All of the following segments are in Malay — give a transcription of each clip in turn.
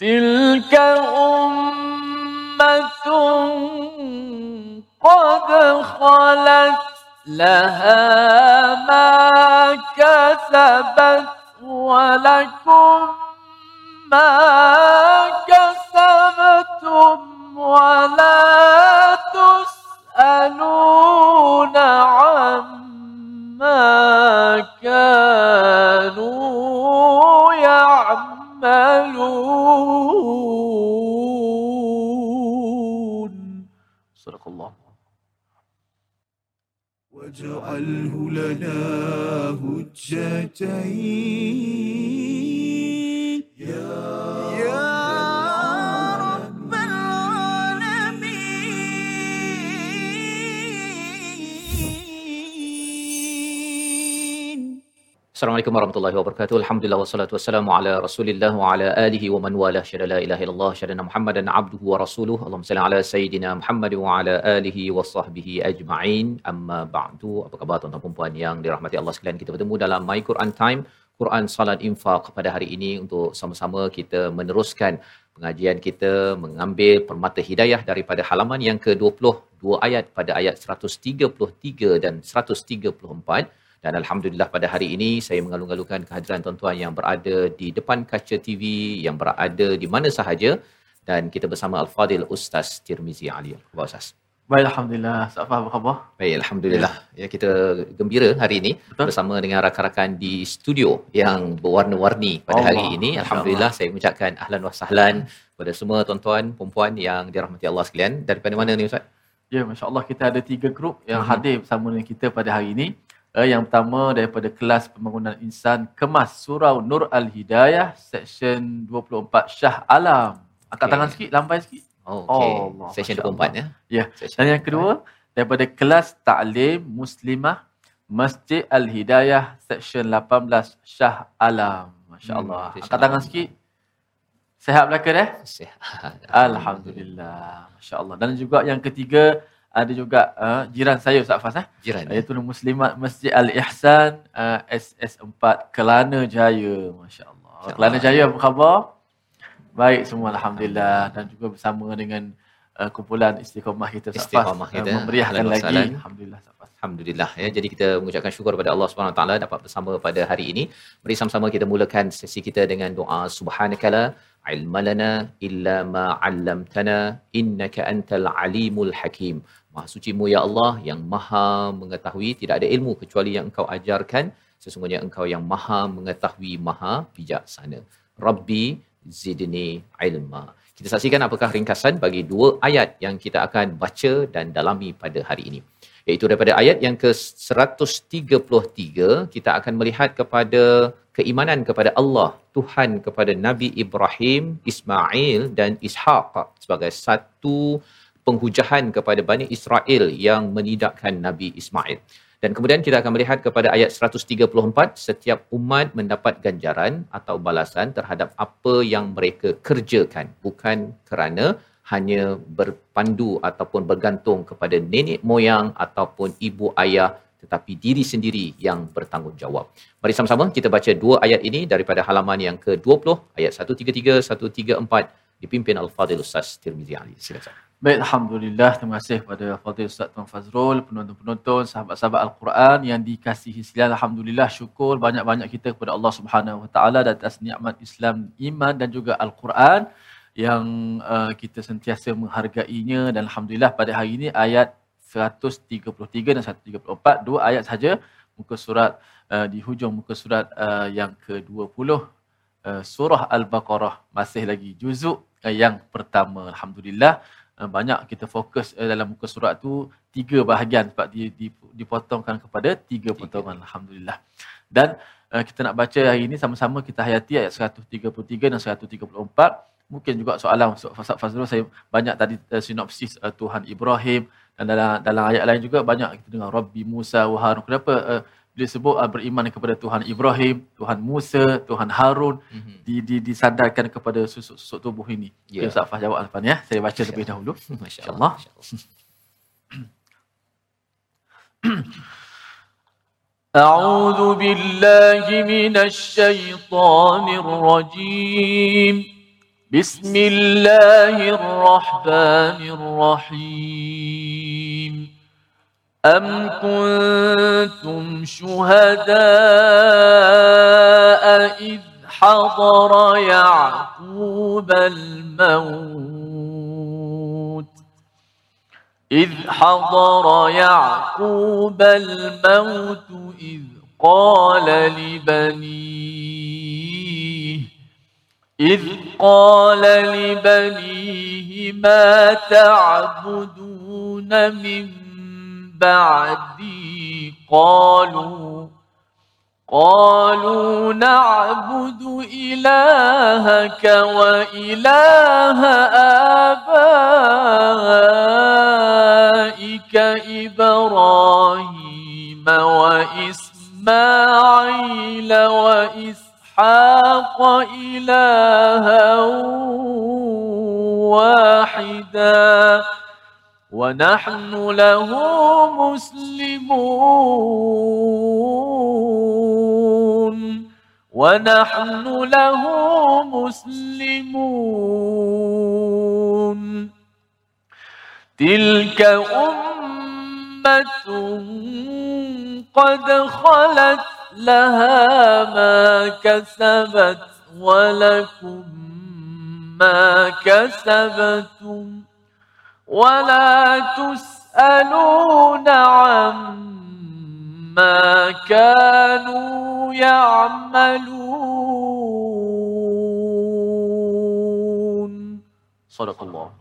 تلك أمة قد خلت لها ما كسبت ولكم ما 这一 Assalamualaikum warahmatullahi wabarakatuh. Alhamdulillah wassalatu wassalamu ala Rasulillah wa ala alihi wa man wala syada la ilaha illallah syadana Muhammadan abduhu wa rasuluh. Allahumma salli ala sayidina Muhammad wa ala alihi wa sahbihi ajma'in. Amma ba'du. Apa khabar tuan-tuan dan puan yang dirahmati Allah sekalian? Kita bertemu dalam My Quran Time, Quran Salat Infaq pada hari ini untuk sama-sama kita meneruskan pengajian kita mengambil permata hidayah daripada halaman yang ke-20 dua ayat pada ayat 133 dan 134 dan alhamdulillah pada hari ini saya mengalung-alungkan kehadiran tuan-tuan yang berada di depan kaca TV yang berada di mana sahaja dan kita bersama Al-Fadil Ustaz Tirmizi Ali. Apa Ustaz? Baik alhamdulillah. Apa khabar? Baik alhamdulillah. Ya. ya kita gembira hari ini Betul? bersama dengan rakan-rakan di studio yang berwarna-warni pada Allah. hari ini. Alhamdulillah Allah. saya mengucapkan ahlan wa sahlan kepada semua tuan-tuan puan-puan yang dirahmati Allah sekalian. Daripada mana ni Ustaz? Ya, masya-Allah kita ada tiga grup yang uh-huh. hadir bersama dengan kita pada hari ini. Uh, yang pertama daripada kelas pembangunan insan kemas surau Nur Al-Hidayah section 24 Shah Alam. Angkat okay. tangan sikit, lambai sikit. Oh, okay. Oh, section 24 ya. Ya. Dan yang kedua daripada kelas Ta'lim Muslimah Masjid Al-Hidayah section 18 Shah Alam. Masya-Allah. Hmm, Angkat tangan sikit. Sehat belaka dah? Sehat. Alhamdulillah. Masya-Allah. Dan juga yang ketiga ada juga uh, jiran saya Ustaz Fas eh. Jiran. Iaitu Muslimat Masjid Al-Ihsan uh, SS4 Kelana Jaya. Masya-Allah. Masya Kelana Jaya apa khabar? Baik semua alhamdulillah dan juga bersama dengan uh, kumpulan istiqamah kita Ustaz Fas. Kita. Uh, memeriahkan lagi. Alhamdulillah Ustaz Fas. Alhamdulillah ya. Jadi kita mengucapkan syukur kepada Allah Subhanahu taala dapat bersama pada hari ini. Mari sama-sama kita mulakan sesi kita dengan doa subhanakala ilmalana illa ma 'allamtana innaka antal alimul hakim. Maha sucimu ya Allah yang maha mengetahui tidak ada ilmu kecuali yang engkau ajarkan sesungguhnya engkau yang maha mengetahui maha bijaksana. Rabbi zidni ilma. Kita saksikan apakah ringkasan bagi dua ayat yang kita akan baca dan dalami pada hari ini. Iaitu daripada ayat yang ke-133 kita akan melihat kepada keimanan kepada Allah, Tuhan kepada Nabi Ibrahim, Ismail dan Ishaq sebagai satu penghujahan kepada Bani Israel yang menidakkan Nabi Ismail. Dan kemudian kita akan melihat kepada ayat 134, setiap umat mendapat ganjaran atau balasan terhadap apa yang mereka kerjakan. Bukan kerana hanya berpandu ataupun bergantung kepada nenek moyang ataupun ibu ayah tetapi diri sendiri yang bertanggungjawab. Mari sama-sama kita baca dua ayat ini daripada halaman yang ke-20 ayat 133 134 dipimpin Al-Fadhil Ustaz Tirmizi Ali. Silakan. Baik, Alhamdulillah. Terima kasih kepada Fadil Ustaz Tuan Fazrul, penonton-penonton, sahabat-sahabat Al-Quran yang dikasihi sekalian. Alhamdulillah, syukur banyak-banyak kita kepada Allah Subhanahu Wa Taala atas nikmat Islam, iman dan juga Al-Quran yang uh, kita sentiasa menghargainya dan Alhamdulillah pada hari ini ayat 133 dan 134, dua ayat saja muka surat uh, di hujung muka surat uh, yang ke-20 uh, surah Al-Baqarah masih lagi juzuk uh, yang pertama. Alhamdulillah banyak kita fokus uh, dalam muka surat tu tiga bahagian sebab di, di, dipotongkan kepada tiga potongan tiga. alhamdulillah. Dan uh, kita nak baca hari ini sama-sama kita hayati ayat 133 dan 134. Mungkin juga soalan Ustaz Fazrul saya banyak tadi uh, sinopsis uh, Tuhan Ibrahim dan dalam dalam ayat lain juga banyak kita dengar Rabbi Musa wa Harun. Kenapa uh, dia sebut uh, beriman kepada Tuhan Ibrahim, Tuhan Musa, Tuhan Harun mm-hmm. di, di disandarkan kepada susuk-susuk tubuh ini. Ya. Yeah. Ustaz Fah jawab depan ya. Saya baca lebih dahulu. Masya-Allah. أعوذ بالله من الشيطان الرجيم بسم الله الرحمن الرحيم أم كنتم شهداء إذ حضر يعقوب الموت؟ إذ حضر يعقوب الموت إذ قال لبنيه إذ قال لبنيه ما تعبدون من بعدي قالوا قالوا نعبد إلهك وإله آبائك إبراهيم وإسماعيل وإسحاق إلها واحدا. ونحن له مسلمون. ونحن له مسلمون. تلك أمة قد خلت لها ما كسبت ولكم ما كسبتم. ولا تسألون عما كانوا يعملون. صدق الله.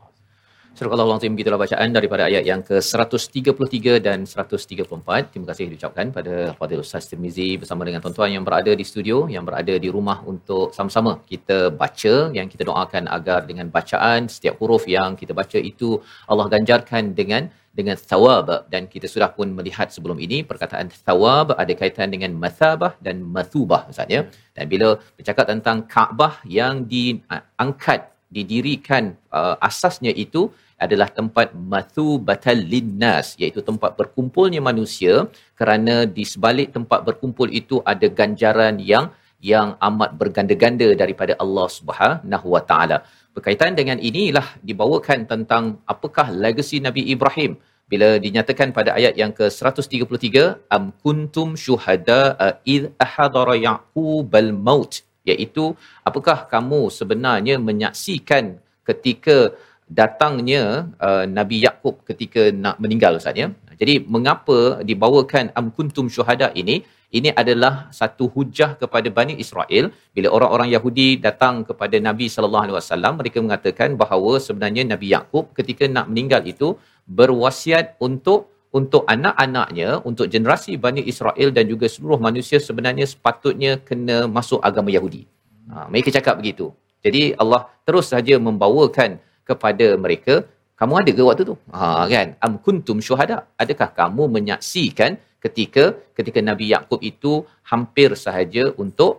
Surah Al-Azim gitulah bacaan daripada ayat yang ke-133 dan 134. Terima kasih diucapkan pada Fadil Ustaz Tirmizi bersama dengan tuan-tuan yang berada di studio, yang berada di rumah untuk sama-sama kita baca, yang kita doakan agar dengan bacaan setiap huruf yang kita baca itu Allah ganjarkan dengan dengan thawab dan kita sudah pun melihat sebelum ini perkataan thawab ada kaitan dengan mathabah dan mathubah Ustaz ya. Dan bila bercakap tentang Kaabah yang diangkat didirikan uh, asasnya itu adalah tempat mathubatal linnas iaitu tempat berkumpulnya manusia. Kerana di sebalik tempat berkumpul itu ada ganjaran yang yang amat berganda-ganda daripada Allah Subhanahu Wa Taala. Berkaitan dengan inilah dibawakan tentang apakah legasi Nabi Ibrahim. Bila dinyatakan pada ayat yang ke-133 am kuntum syuhada id ahadara yaqubal maut iaitu apakah kamu sebenarnya menyaksikan ketika datangnya uh, Nabi Yakub ketika nak meninggal Ustaz ya. Jadi mengapa dibawakan am kuntum syuhada ini? Ini adalah satu hujah kepada Bani Israel bila orang-orang Yahudi datang kepada Nabi sallallahu alaihi wasallam mereka mengatakan bahawa sebenarnya Nabi Yakub ketika nak meninggal itu berwasiat untuk untuk anak-anaknya untuk generasi Bani Israel dan juga seluruh manusia sebenarnya sepatutnya kena masuk agama Yahudi. Ha, mereka cakap begitu. Jadi Allah terus saja membawakan kepada mereka kamu ada ke waktu tu ha kan am kuntum syuhada adakah kamu menyaksikan ketika ketika Nabi Yakub itu hampir sahaja untuk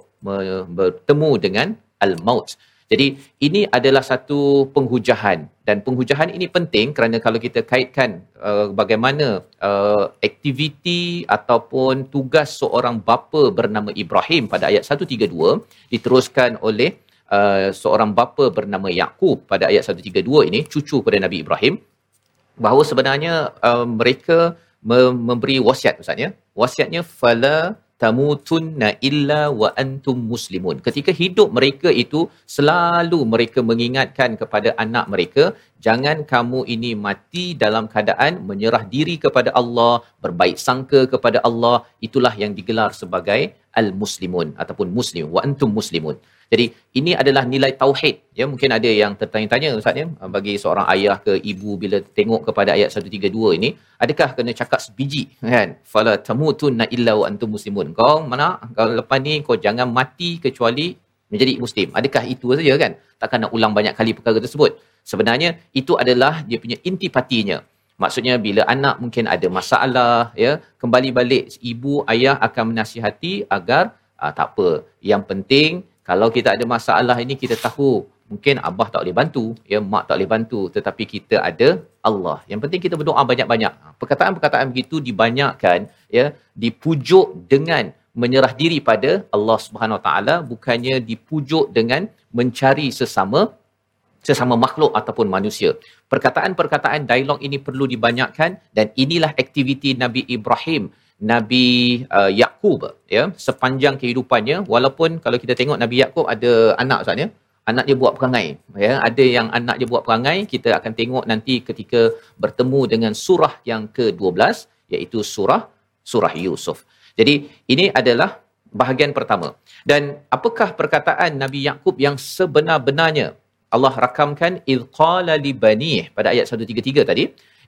bertemu dengan al maut jadi ini adalah satu penghujahan. Dan penghujahan ini penting kerana kalau kita kaitkan uh, bagaimana uh, aktiviti ataupun tugas seorang bapa bernama Ibrahim pada ayat 132 diteruskan oleh uh, seorang bapa bernama Yakub pada ayat 132 ini cucu pada Nabi Ibrahim bahawa sebenarnya uh, mereka memberi wasiat ustaz ya. Wasiatnya fala tamutunna illa wa antum muslimun. Ketika hidup mereka itu selalu mereka mengingatkan kepada anak mereka jangan kamu ini mati dalam keadaan menyerah diri kepada Allah berbaik sangka kepada Allah. Itulah yang digelar sebagai al muslimun ataupun muslim wa antum muslimun jadi ini adalah nilai tauhid. Ya mungkin ada yang tertanya-tanya Ustaz ya bagi seorang ayah ke ibu bila tengok kepada ayat 132 ini, adakah kena cakap sebiji kan? Fala tamutunna illa wa antum muslimun. Kau mana kalau lepas ni kau jangan mati kecuali menjadi muslim. Adakah itu saja kan? Takkan nak ulang banyak kali perkara tersebut. Sebenarnya itu adalah dia punya intipatinya. Maksudnya bila anak mungkin ada masalah ya, kembali balik ibu ayah akan menasihati agar ah, tak apa. Yang penting kalau kita ada masalah ini kita tahu mungkin abah tak boleh bantu ya mak tak boleh bantu tetapi kita ada Allah yang penting kita berdoa banyak-banyak ha, perkataan-perkataan begitu dibanyakkan ya dipujuk dengan menyerah diri pada Allah Subhanahu Wa Taala bukannya dipujuk dengan mencari sesama sesama makhluk ataupun manusia. Perkataan-perkataan dialog ini perlu dibanyakkan dan inilah aktiviti Nabi Ibrahim, Nabi uh, Yakub ya sepanjang kehidupannya walaupun kalau kita tengok Nabi Yakub ada anak Ustaz ya anak dia buat perangai ya ada yang anak dia buat perangai kita akan tengok nanti ketika bertemu dengan surah yang ke-12 iaitu surah surah Yusuf. Jadi ini adalah bahagian pertama. Dan apakah perkataan Nabi Yakub yang sebenar-benarnya Allah rakamkan id qala li bani pada ayat 133 tadi.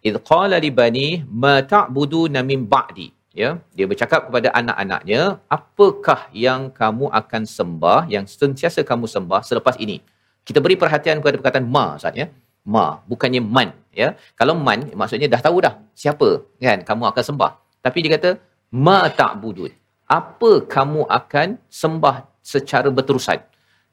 Id qala li bani ma ta'buduna min ba'di. Ya dia bercakap kepada anak-anaknya apakah yang kamu akan sembah yang sentiasa kamu sembah selepas ini? Kita beri perhatian kepada perkataan ma Ustaz ya. Ma bukannya man ya. Kalau man maksudnya dah tahu dah siapa kan kamu akan sembah. Tapi dia kata ma ta'budun. Apa kamu akan sembah secara berterusan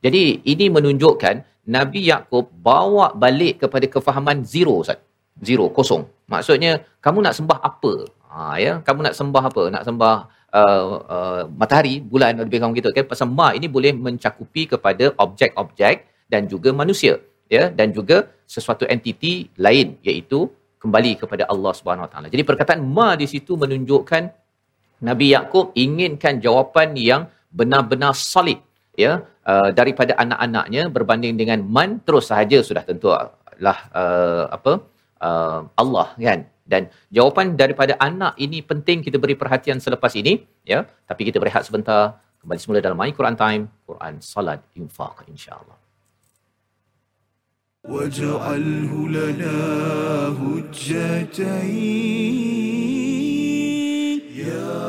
jadi ini menunjukkan Nabi Yakub bawa balik kepada kefahaman zero Ustaz. Zero, kosong. Maksudnya kamu nak sembah apa? Ha, ya, kamu nak sembah apa? Nak sembah uh, uh, matahari, bulan lebih kurang gitu kan. Pasal ma ini boleh mencakupi kepada objek-objek dan juga manusia, ya, dan juga sesuatu entiti lain iaitu kembali kepada Allah Subhanahu Wa Taala. Jadi perkataan ma di situ menunjukkan Nabi Yakub inginkan jawapan yang benar-benar solid ya uh, daripada anak-anaknya berbanding dengan man terus sahaja sudah tentu lah uh, apa uh, Allah kan dan jawapan daripada anak ini penting kita beri perhatian selepas ini ya tapi kita berehat sebentar kembali semula dalam My Quran Time Quran Salat Infaq insyaallah واجعله لنا هجتين يا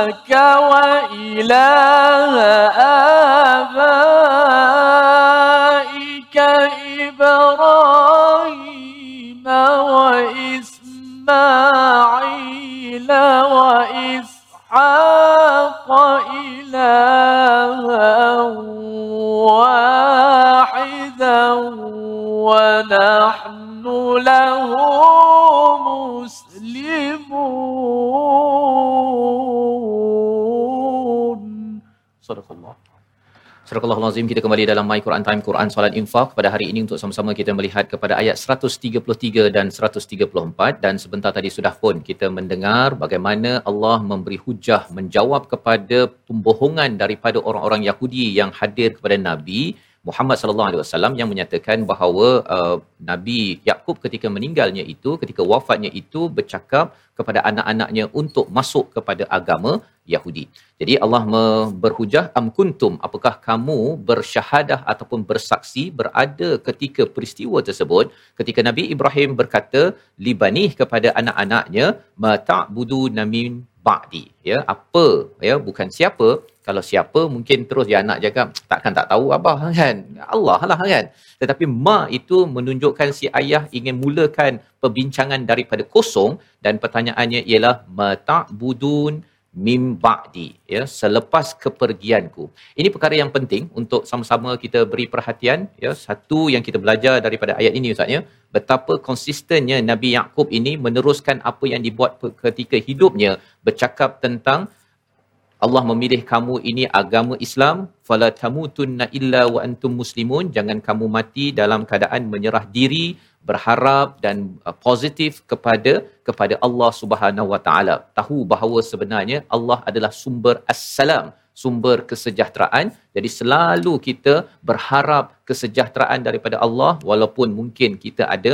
إلهك وإله آبائك Surah Al-Azim kita kembali dalam My Quran Time Quran Salat Infaq pada hari ini untuk sama-sama kita melihat kepada ayat 133 dan 134 dan sebentar tadi sudah pun kita mendengar bagaimana Allah memberi hujah menjawab kepada pembohongan daripada orang-orang Yahudi yang hadir kepada Nabi Muhammad sallallahu alaihi wasallam yang menyatakan bahawa uh, Nabi Yakub ketika meninggalnya itu ketika wafatnya itu bercakap kepada anak-anaknya untuk masuk kepada agama Yahudi. Jadi Allah berhujah am kuntum apakah kamu bersyahadah ataupun bersaksi berada ketika peristiwa tersebut ketika Nabi Ibrahim berkata libanih kepada anak-anaknya mata'budu namin ba'di ya apa ya bukan siapa kalau siapa mungkin terus dia anak cakap takkan tak tahu abah? kan? Allah lah kan? Tetapi ma itu menunjukkan si ayah ingin mulakan perbincangan daripada kosong dan pertanyaannya ialah mata'budun mim ba'di? Ya selepas kepergianku. Ini perkara yang penting untuk sama-sama kita beri perhatian ya. Satu yang kita belajar daripada ayat ini ustaz ya. Betapa konsistennya Nabi Yakub ini meneruskan apa yang dibuat ketika hidupnya bercakap tentang Allah memilih kamu ini agama Islam fala tamutunna illa wa antum muslimun. Jangan kamu mati dalam keadaan menyerah diri berharap dan uh, positif kepada kepada Allah Subhanahu wa taala. Tahu bahawa sebenarnya Allah adalah sumber assalam sumber kesejahteraan. Jadi selalu kita berharap kesejahteraan daripada Allah walaupun mungkin kita ada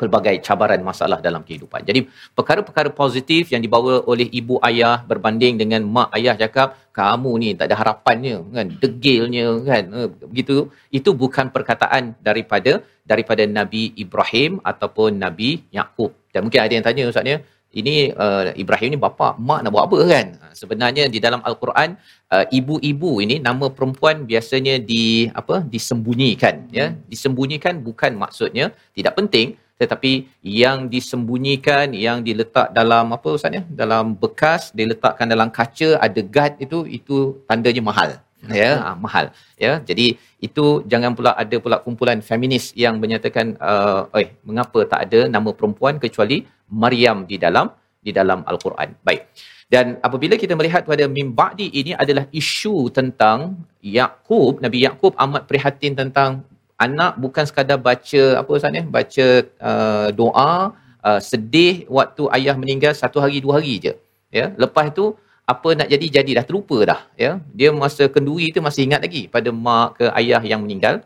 pelbagai cabaran masalah dalam kehidupan. Jadi perkara-perkara positif yang dibawa oleh ibu ayah berbanding dengan mak ayah cakap kamu ni tak ada harapannya kan? Degilnya kan? Eh, begitu. Itu bukan perkataan daripada daripada Nabi Ibrahim ataupun Nabi Yakub. Dan mungkin ada yang tanya ustaz ya ini uh, Ibrahim ni bapa mak nak buat apa kan? Sebenarnya di dalam al-Quran uh, ibu-ibu ini nama perempuan biasanya di apa disembunyikan ya? Disembunyikan bukan maksudnya tidak penting tetapi yang disembunyikan yang diletak dalam apa ustaz ya? Dalam bekas diletakkan dalam kaca ada guard itu itu tandanya mahal. Ya ha, mahal. Ya jadi itu jangan pula ada pula kumpulan feminis yang menyatakan uh, eh mengapa tak ada nama perempuan kecuali Maryam di dalam di dalam al-Quran? Baik. Dan apabila kita melihat pada mimba'di ini adalah isu tentang Yakub Nabi Yakub amat prihatin tentang anak bukan sekadar baca apa Ustaz ni? Baca uh, doa uh, sedih waktu ayah meninggal satu hari dua hari je. Ya lepas tu apa nak jadi jadi dah terlupa dah ya. Dia masa kenduri tu masih ingat lagi pada mak ke ayah yang meninggal.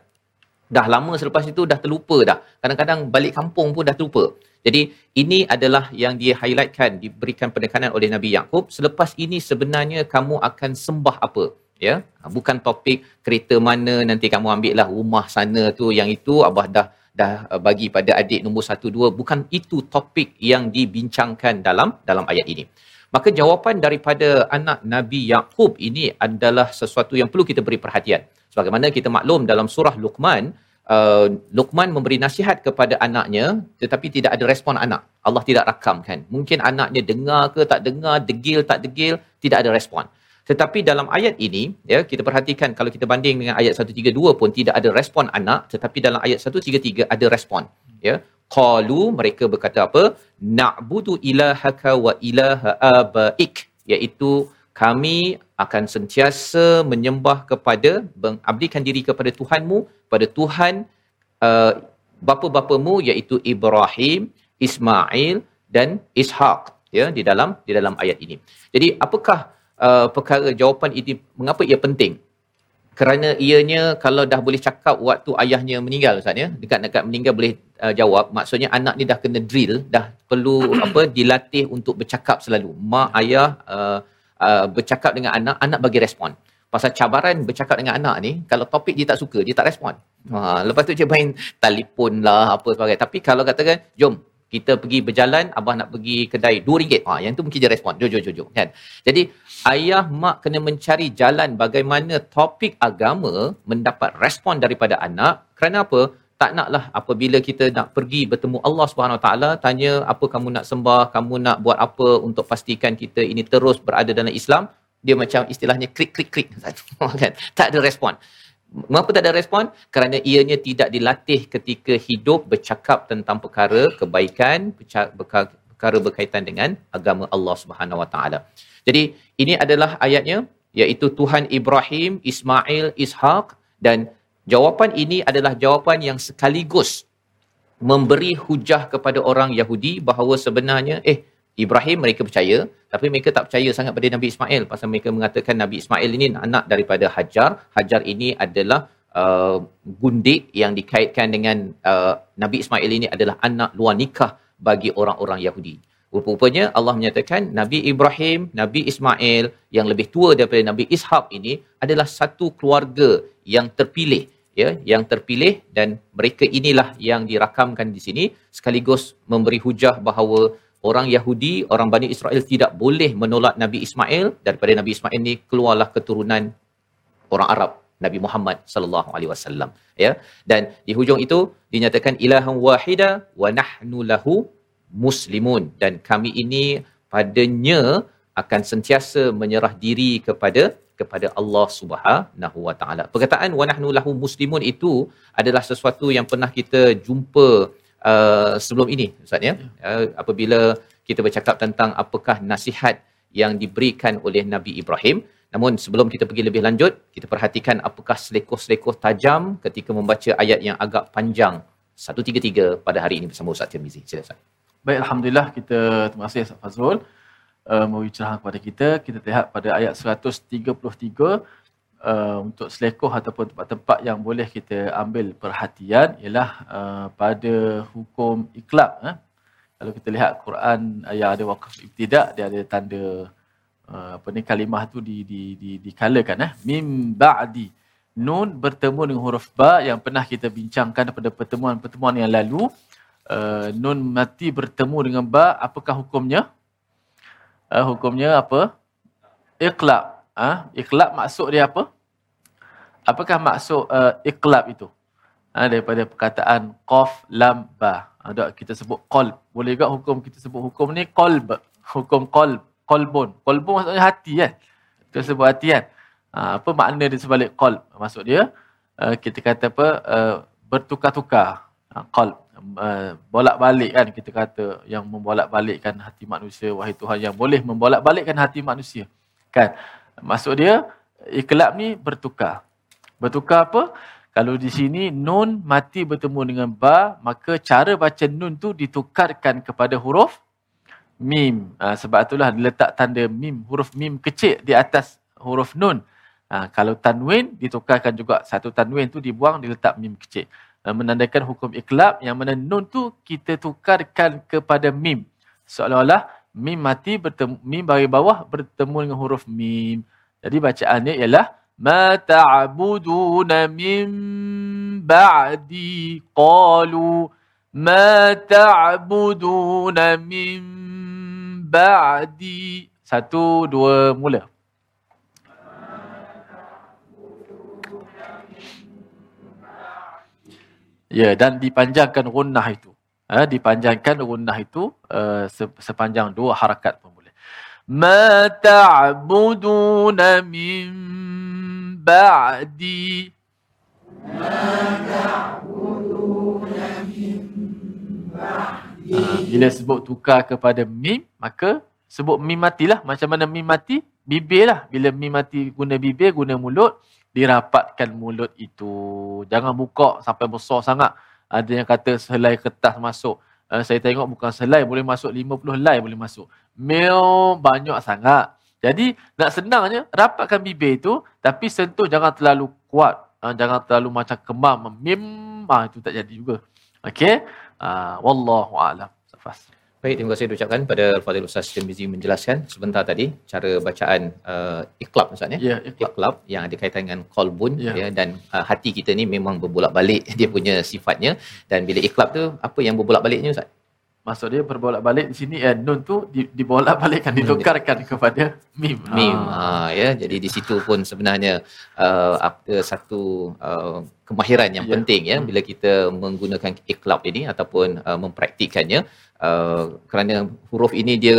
Dah lama selepas itu dah terlupa dah. Kadang-kadang balik kampung pun dah terlupa. Jadi ini adalah yang dia highlightkan diberikan penekanan oleh Nabi Yakub selepas ini sebenarnya kamu akan sembah apa ya. Ha, bukan topik kereta mana nanti kamu ambil lah rumah sana tu yang itu abah dah dah uh, bagi pada adik nombor satu dua. Bukan itu topik yang dibincangkan dalam dalam ayat ini. Maka jawapan daripada anak Nabi Yakub ini adalah sesuatu yang perlu kita beri perhatian. Sebagaimana kita maklum dalam surah Luqman uh, Luqman memberi nasihat kepada anaknya tetapi tidak ada respon anak. Allah tidak rakamkan. Mungkin anaknya dengar ke tak dengar degil tak degil tidak ada respon tetapi dalam ayat ini, ya kita perhatikan kalau kita banding dengan ayat 132 pun tidak ada respon anak, tetapi dalam ayat 133 ada respon. Ya, qalu mereka berkata apa? Na'budu ilahaka wa ilaha abaik, iaitu kami akan sentiasa menyembah kepada mengabdikan diri kepada Tuhanmu, pada Tuhan uh, bapa-bapamu iaitu Ibrahim, Ismail dan Ishaq ya di dalam di dalam ayat ini. Jadi apakah uh, perkara jawapan ini mengapa ia penting? Kerana ianya kalau dah boleh cakap waktu ayahnya meninggal Ustaz ya dekat-dekat meninggal boleh uh, jawab. Maksudnya anak ni dah kena drill dah perlu apa dilatih untuk bercakap selalu. Mak ayah uh, uh, bercakap dengan anak anak bagi respon. Pasal cabaran bercakap dengan anak ni kalau topik dia tak suka dia tak respon. Ha lepas tu dia main telefon lah apa sebagainya. Tapi kalau katakan jom kita pergi berjalan abah nak pergi kedai RM2 ha yang tu mungkin dia respon. Jom jom jom kan? Jadi ayah mak kena mencari jalan bagaimana topik agama mendapat respon daripada anak. Kerana apa? Tak naklah apabila kita nak pergi bertemu Allah Subhanahu Taala tanya apa kamu nak sembah kamu nak buat apa untuk pastikan kita ini terus berada dalam Islam dia macam istilahnya klik klik klik. Kan? Tak ada respon Mengapa tak ada respon? Kerana ianya tidak dilatih ketika hidup bercakap tentang perkara kebaikan, perkara berkaitan dengan agama Allah Subhanahu Wa Taala. Jadi ini adalah ayatnya iaitu Tuhan Ibrahim, Ismail, Ishaq dan jawapan ini adalah jawapan yang sekaligus memberi hujah kepada orang Yahudi bahawa sebenarnya eh Ibrahim mereka percaya tapi mereka tak percaya sangat pada Nabi Ismail. Pasal mereka mengatakan Nabi Ismail ini anak daripada Hajar. Hajar ini adalah uh, gundik yang dikaitkan dengan uh, Nabi Ismail ini adalah anak luar nikah bagi orang-orang Yahudi. Rupa-rupanya Allah menyatakan Nabi Ibrahim, Nabi Ismail yang lebih tua daripada Nabi Ishaq ini adalah satu keluarga yang terpilih ya yang terpilih. Dan mereka inilah yang dirakamkan di sini sekaligus memberi hujah bahawa orang Yahudi, orang Bani Israel tidak boleh menolak Nabi Ismail. Daripada Nabi Ismail ni keluarlah keturunan orang Arab Nabi Muhammad sallallahu alaihi wasallam ya. Dan di hujung itu dinyatakan ilahan wahida wa nahnu lahu muslimun. Dan kami ini padanya akan sentiasa menyerah diri kepada kepada Allah Subhanahu wa taala. Perkataan wa nahnu lahu muslimun itu adalah sesuatu yang pernah kita jumpa uh, sebelum ini ustaz ya. Uh, apabila kita bercakap tentang apakah nasihat yang diberikan oleh Nabi Ibrahim namun sebelum kita pergi lebih lanjut kita perhatikan apakah selekoh-selekoh tajam ketika membaca ayat yang agak panjang. 133 pada hari ini bersama Ustaz Tirmizi. Sila Ustaz. Baik alhamdulillah kita terima kasih Ustaz Fazrul uh, memberi cerahan kepada kita. Kita lihat pada ayat 133 uh, untuk selekoh ataupun tempat-tempat yang boleh kita ambil perhatian ialah uh, pada hukum ikhlab eh. kalau kita lihat Quran yang ada waqaf ibtidak dia ada tanda uh, apa ni kalimah tu di di di dikalakan eh mim ba'di. Nun bertemu dengan huruf ba yang pernah kita bincangkan pada pertemuan-pertemuan yang lalu. Uh, nun mati bertemu dengan ba apakah hukumnya? Uh, hukumnya apa? Iqlab ah uh, iqlab maksud dia apa? Apakah maksud uh, iqlab itu? Uh, daripada perkataan qaf lam ba. Ada kita sebut qalb. Boleh juga hukum kita sebut hukum ni qalb. Hukum qalb qalbun. Qalbun maksudnya hati kan? Kita sebut hati kan? Uh, apa makna di sebalik qalb? Maksud dia uh, kita kata apa? Uh, bertukar-tukar. Uh, qalb. Uh, bolak-balik kan? Kita kata yang membolak-balikkan hati manusia wahai Tuhan yang boleh membolak-balikkan hati manusia kan maksud dia ikhlas ni bertukar. Bertukar apa? Kalau di sini nun mati bertemu dengan ba maka cara baca nun tu ditukarkan kepada huruf mim. Ha, sebab itulah diletak tanda mim huruf mim kecil di atas huruf nun. Ha, kalau tanwin ditukarkan juga. Satu tanwin tu dibuang diletak mim kecil. Ha, menandakan hukum iklab yang mana nun tu kita tukarkan kepada mim. Seolah-olah mim mati bertemu mim bagi bawah bertemu dengan huruf mim. Jadi bacaannya ialah ma ta'buduna min ba'di qalu ma ta'buduna min ba'di. Satu dua mula. Ya dan dipanjangkan gunnah itu. Ha, dipanjangkan gunnah itu uh, sepanjang dua harakat pun boleh. Ma ta'buduna min ba'di. Ma ta'buduna min ba'di. Bila sebut tukar kepada mim, maka sebut mim matilah. Macam mana mim mati? Bibir lah. Bila mim mati guna bibir, guna mulut dirapatkan mulut itu. Jangan buka sampai besar sangat. Ada yang kata selai kertas masuk. Uh, saya tengok bukan selai boleh masuk 50 helai boleh masuk. Mil banyak sangat. Jadi nak senangnya rapatkan bibir itu tapi sentuh jangan terlalu kuat. Uh, jangan terlalu macam kemam. Mim ah, itu tak jadi juga. Okey. Uh, wallahu a'lam. Safas. Baik, terima kasih ucapkan pada Fadil Ustaz Tirmizi menjelaskan sebentar tadi cara bacaan uh, iklab Ustaz ya. Yeah, iklab. iklab yang ada kaitan dengan qalbun yeah. ya dan uh, hati kita ni memang berbolak-balik dia punya sifatnya dan bila iklab tu apa yang berbolak-baliknya Ustaz? Maksud dia berbolak-balik di sini eh, nun tu di, dibolak-balikkan ditukarkan kepada mim. Mim. Ha. ha ya jadi di situ pun sebenarnya uh, ada satu uh, kemahiran yang yeah. penting ya hmm. bila kita menggunakan iklab ini ataupun uh, mempraktikkannya uh, kerana huruf ini dia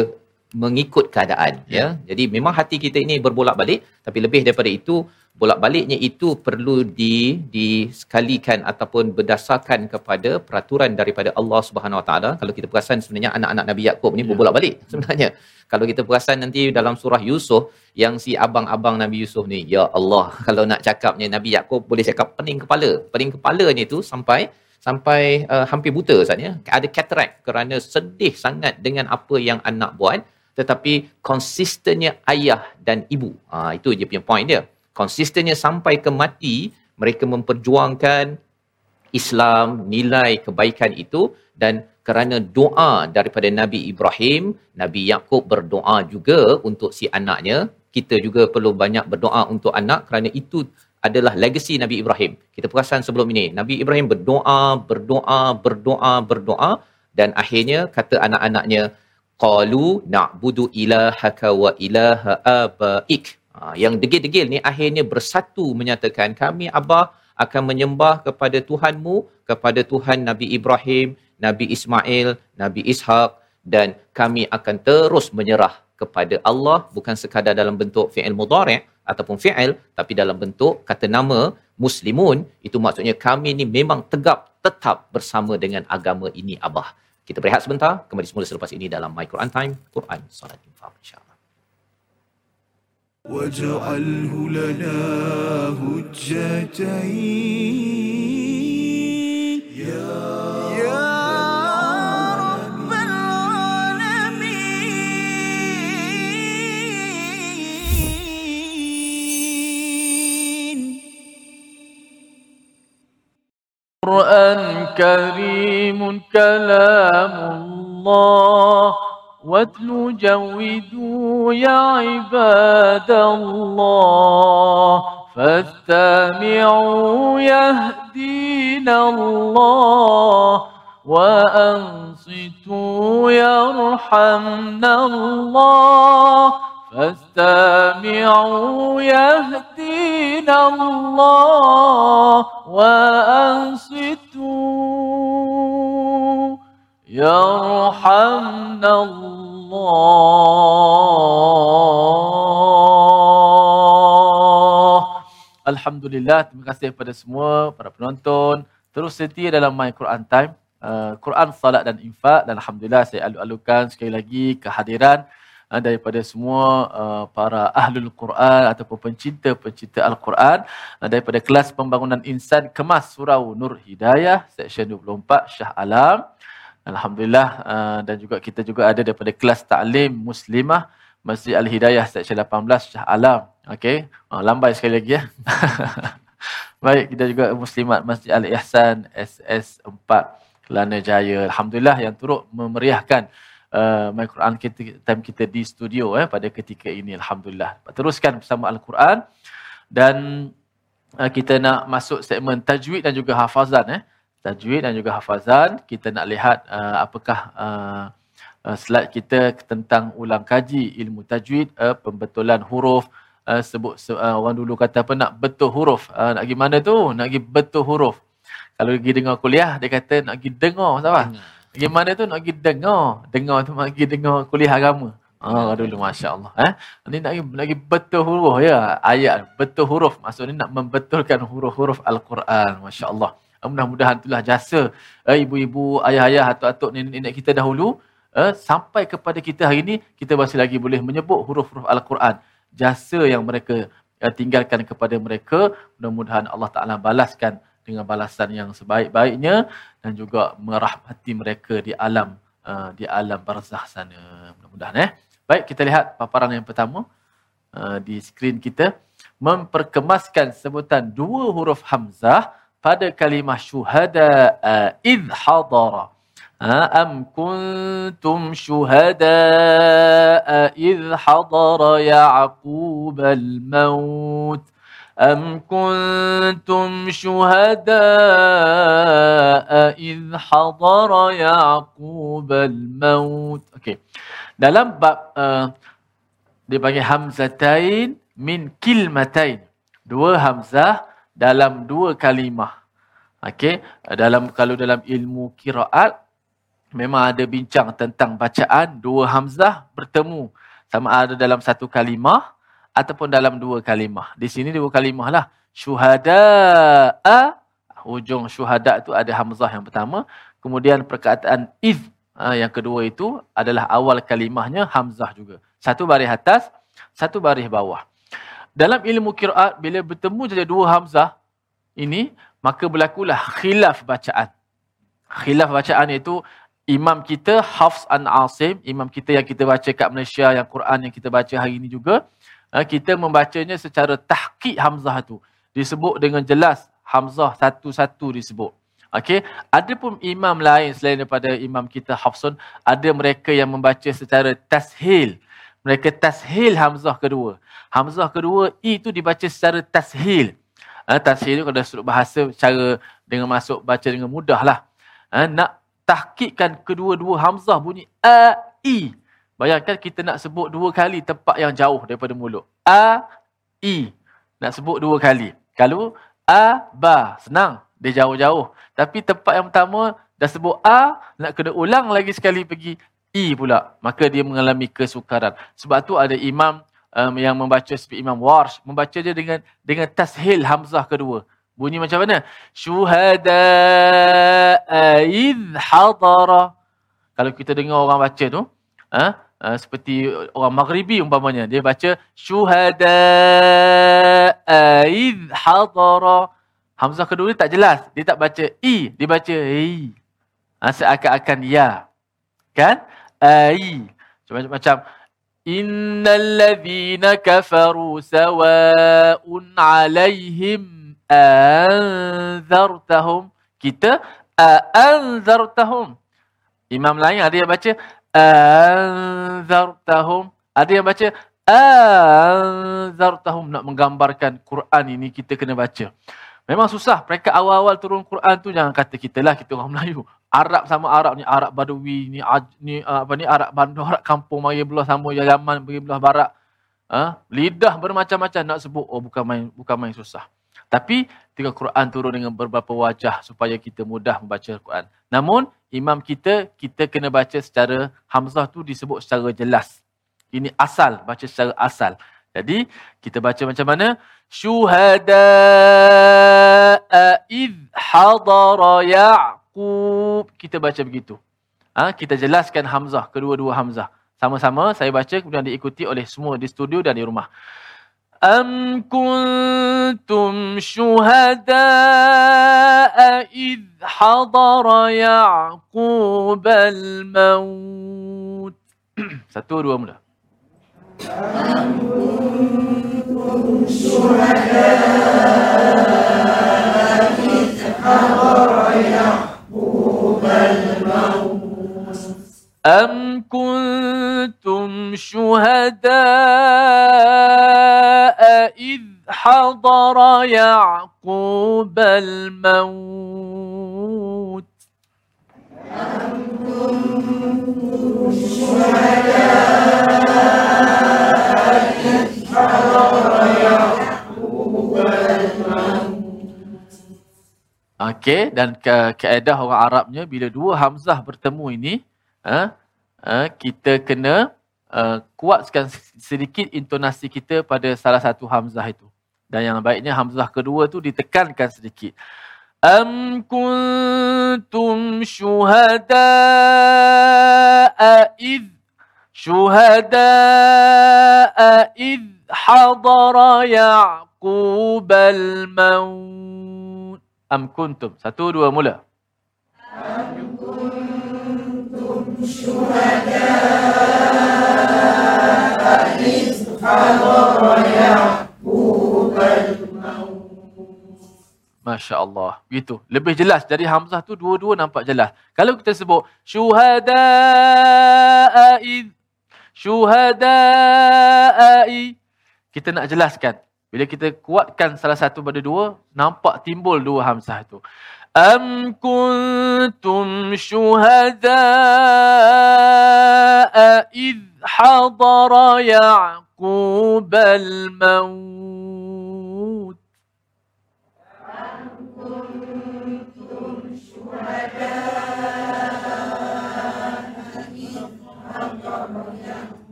mengikut keadaan ya. ya. Jadi memang hati kita ini berbolak-balik tapi lebih daripada itu bolak-baliknya itu perlu di disekalikan ataupun berdasarkan kepada peraturan daripada Allah Subhanahu Wa Taala. Kalau kita perasan sebenarnya anak-anak Nabi Yakub ni ya. berbolak-balik sebenarnya. Kalau kita perasan nanti dalam surah Yusuf yang si abang-abang Nabi Yusuf ni, ya Allah, kalau nak cakapnya Nabi Yakub boleh cakap pening kepala. Pening kepala ni tu sampai sampai uh, hampir buta saja. Ada cataract kerana sedih sangat dengan apa yang anak buat tetapi konsistennya ayah dan ibu. Ha, itu dia punya point dia. Konsistennya sampai ke mati, mereka memperjuangkan Islam, nilai kebaikan itu dan kerana doa daripada Nabi Ibrahim, Nabi Yakub berdoa juga untuk si anaknya. Kita juga perlu banyak berdoa untuk anak kerana itu adalah legasi Nabi Ibrahim. Kita perasan sebelum ini, Nabi Ibrahim berdoa, berdoa, berdoa, berdoa dan akhirnya kata anak-anaknya, qalu na'budu ilahaka wa ilaha abaik. Ha, yang degil-degil ni akhirnya bersatu menyatakan kami abah akan menyembah kepada Tuhanmu, kepada Tuhan Nabi Ibrahim, Nabi Ismail, Nabi Ishaq dan kami akan terus menyerah kepada Allah bukan sekadar dalam bentuk fi'il mudhari' ataupun fi'il tapi dalam bentuk kata nama muslimun itu maksudnya kami ni memang tegap tetap bersama dengan agama ini abah. Kita berehat sebentar, kembali semula selepas ini dalam My Quran Time, Quran Salat Infaq insya-Allah. واجعله لنا هجتين يا قرآن كريم كلام الله واتلوا جودوا يا عباد الله فاستمعوا يهدينا الله وأنصتوا يرحمنا الله. فاستمعوا يهدينا الله وأنصتوا يرحمنا الله Alhamdulillah, terima kasih kepada semua para penonton. Terus setia dalam My Quran Time. Uh, Quran, Salat dan Infak. Dan Alhamdulillah saya alu-alukan sekali lagi kehadiran uh, daripada semua uh, para ahlul Quran ataupun pencinta-pencinta Al-Quran uh, daripada kelas pembangunan insan kemas surau Nur Hidayah seksyen 24 Shah Alam. Alhamdulillah uh, dan juga kita juga ada daripada kelas taklim muslimah Masjid Al-Hidayah seksyen 18 Shah Alam. Okey, uh, lambai sekali lagi ya. Baik, kita juga muslimat Masjid Al-Ihsan SS4 Kelana Jaya. Alhamdulillah yang turut memeriahkan uh, My Quran kita, time kita di studio eh, pada ketika ini. Alhamdulillah. Teruskan bersama Al-Quran. Dan uh, kita nak masuk segmen tajwid dan juga hafazan. Eh. Tajwid dan juga hafazan. Kita nak lihat uh, apakah uh, uh, slide kita tentang ulang kaji ilmu tajwid, uh, pembetulan huruf, uh, sebut uh, orang dulu kata apa nak betul huruf. Uh, nak pergi mana tu? Nak pergi betul huruf. Kalau pergi dengar kuliah, dia kata nak pergi dengar. Siapa? Pergi mana tu? Nak pergi dengar. Dengar tu nak pergi dengar kuliah agama. Ah, dulu Masya Allah. Eh? Ini nak pergi betul huruf ya. Ayat betul huruf. Maksudnya nak membetulkan huruf-huruf Al-Quran. Masya Allah. Mudah-mudahan itulah jasa eh, ibu-ibu, ayah-ayah, atuk-atuk, nenek-nenek kita dahulu. Eh, sampai kepada kita hari ini, kita masih lagi boleh menyebut huruf-huruf Al-Quran jasa yang mereka uh, tinggalkan kepada mereka. Mudah-mudahan Allah Ta'ala balaskan dengan balasan yang sebaik-baiknya dan juga merahmati mereka di alam uh, di alam barzah sana. Mudah-mudahan eh. Baik, kita lihat paparan yang pertama uh, di skrin kita. Memperkemaskan sebutan dua huruf Hamzah pada kalimah syuhada uh, idh hadara. أم كنتم شهداء إذ حضر يعقوب الموت أم كنتم شهداء إذ حضر يعقوب الموت Okey. Dalam bab uh, dia panggil hamzatain min kilmatain. Dua hamzah dalam dua kalimah. Okey, dalam kalau dalam ilmu kiraat memang ada bincang tentang bacaan dua hamzah bertemu sama ada dalam satu kalimah ataupun dalam dua kalimah. Di sini dua kalimah lah. Syuhada hujung syuhada tu ada hamzah yang pertama, kemudian perkataan iz ha, yang kedua itu adalah awal kalimahnya hamzah juga. Satu baris atas, satu baris bawah. Dalam ilmu qiraat bila bertemu saja dua hamzah ini maka berlakulah khilaf bacaan. Khilaf bacaan itu imam kita Hafs an Asim, imam kita yang kita baca kat Malaysia yang Quran yang kita baca hari ini juga, kita membacanya secara tahqiq hamzah tu. Disebut dengan jelas hamzah satu-satu disebut. Okey, ada pun imam lain selain daripada imam kita Hafsun, ada mereka yang membaca secara tashil. Mereka tashil hamzah kedua. Hamzah kedua i itu dibaca secara tashil. Ha, tashil itu kalau sudut bahasa cara dengan masuk baca dengan mudah lah. Ha, nak tahkikkan kedua-dua hamzah bunyi a i. Bayangkan kita nak sebut dua kali tempat yang jauh daripada mulut. A i. Nak sebut dua kali. Kalau a ba senang dia jauh-jauh. Tapi tempat yang pertama dah sebut a nak kena ulang lagi sekali pergi i pula. Maka dia mengalami kesukaran. Sebab tu ada imam um, yang membaca seperti Imam Warsh membaca dia dengan dengan tashil hamzah kedua. Bunyi macam mana? Syuhada id hadara. Kalau kita dengar orang baca tu, ha? Uh, seperti orang Maghribi umpamanya. Dia baca syuhada id hadara. Hamzah kedua ni tak jelas. Dia tak baca i. Dia baca i. Ha, seakan-akan ya. Kan? Ai. Macam, macam Innal ladhina kafaru sawa'un alaihim anzartahum kita anzartahum. Imam lain ada yang baca anzartahum. Ada yang baca anzartahum nak menggambarkan Quran ini kita kena baca. Memang susah. Mereka awal-awal turun Quran tu jangan kata kita lah kita orang Melayu. Arab sama Arab ni Arab Badawi ni ni apa ni Arab Bandar Arab kampung mari belah sama Yaman pergi belah barat. Ha? lidah bermacam-macam nak sebut oh bukan main bukan main susah. Tapi tiga Quran turun dengan beberapa wajah supaya kita mudah membaca Quran. Namun imam kita kita kena baca secara hamzah tu disebut secara jelas. Ini asal, baca secara asal. Jadi kita baca macam mana? Syuhada id hadara Yaqub. Kita baca begitu. Ha, kita jelaskan hamzah, kedua-dua hamzah. Sama-sama saya baca kemudian diikuti oleh semua di studio dan di rumah. أم كنتم شهداء إذ حضر يعقوب الموت dua, mula. أم كنتم شهداء إذ حضر يعقوب الموت أم كنتم شهداء إذ حضر يعقوب الموت أم كنتم شهداء إذ حضر يعقوب الموت Okey dan ke keedah orang Arabnya bila dua hamzah bertemu ini uh, uh, kita kena uh, kuatkan sedikit intonasi kita pada salah satu hamzah itu. Dan yang baiknya hamzah kedua tu ditekankan sedikit. Am kuntum syuhada id syuhada id hadara yaqub al-maut. Am kuntum. Satu, dua, mula. Am Masya Allah. Begitu. Lebih jelas. Dari Hamzah tu dua-dua nampak jelas. Kalau kita sebut syuhada'i syuhada'i kita nak jelaskan. Bila kita kuatkan salah satu pada dua, nampak timbul dua Hamzah itu. أم كنتم شهداء إذ حضر يعقوب الموت؟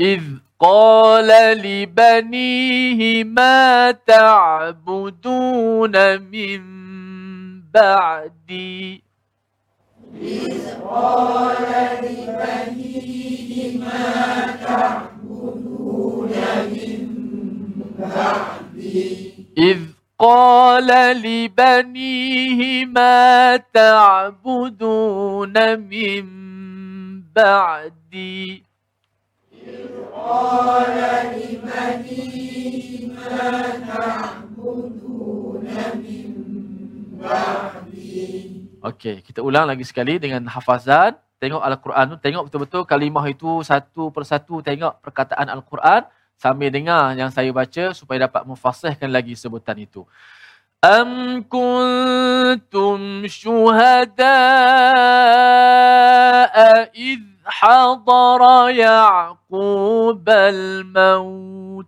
إذ قال لبنيه ما تعبدون من بعدي. إذ قال لبنيه ما تعبدون من بعدي إذ قال لبنيه ما تعبدون من بعدي. قال لبنيه ما تعبدون من بعدي Okey, kita ulang lagi sekali dengan hafazan. Tengok Al-Quran tu, tengok betul-betul kalimah itu satu persatu. Tengok perkataan Al-Quran sambil dengar yang saya baca supaya dapat memfasihkan lagi sebutan itu. Am kuntum syuhada'a idh حضر يعقوب الموت.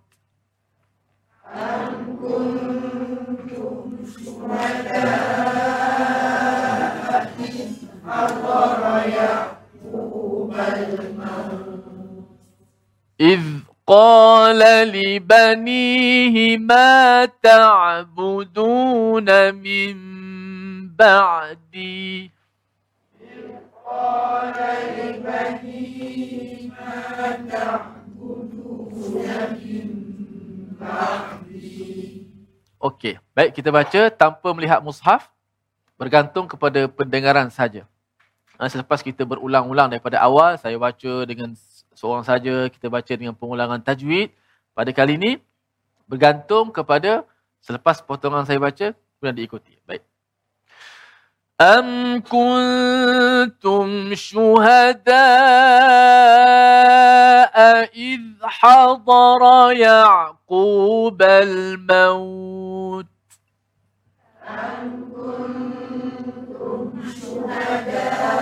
إذ قال لبنيه ما تعبدون من بعدي؟ لبنيه ما تعبدون من بعدي Okey, baik kita baca tanpa melihat mushaf bergantung kepada pendengaran saja. Ha, selepas kita berulang-ulang daripada awal, saya baca dengan seorang saja, kita baca dengan pengulangan tajwid. Pada kali ini bergantung kepada Selepas potongan saya baca, kemudian diikuti. Baik. Am kuntum syuhada'a idh hadara Ya'qub al-maut. Am kuntum syuhada'a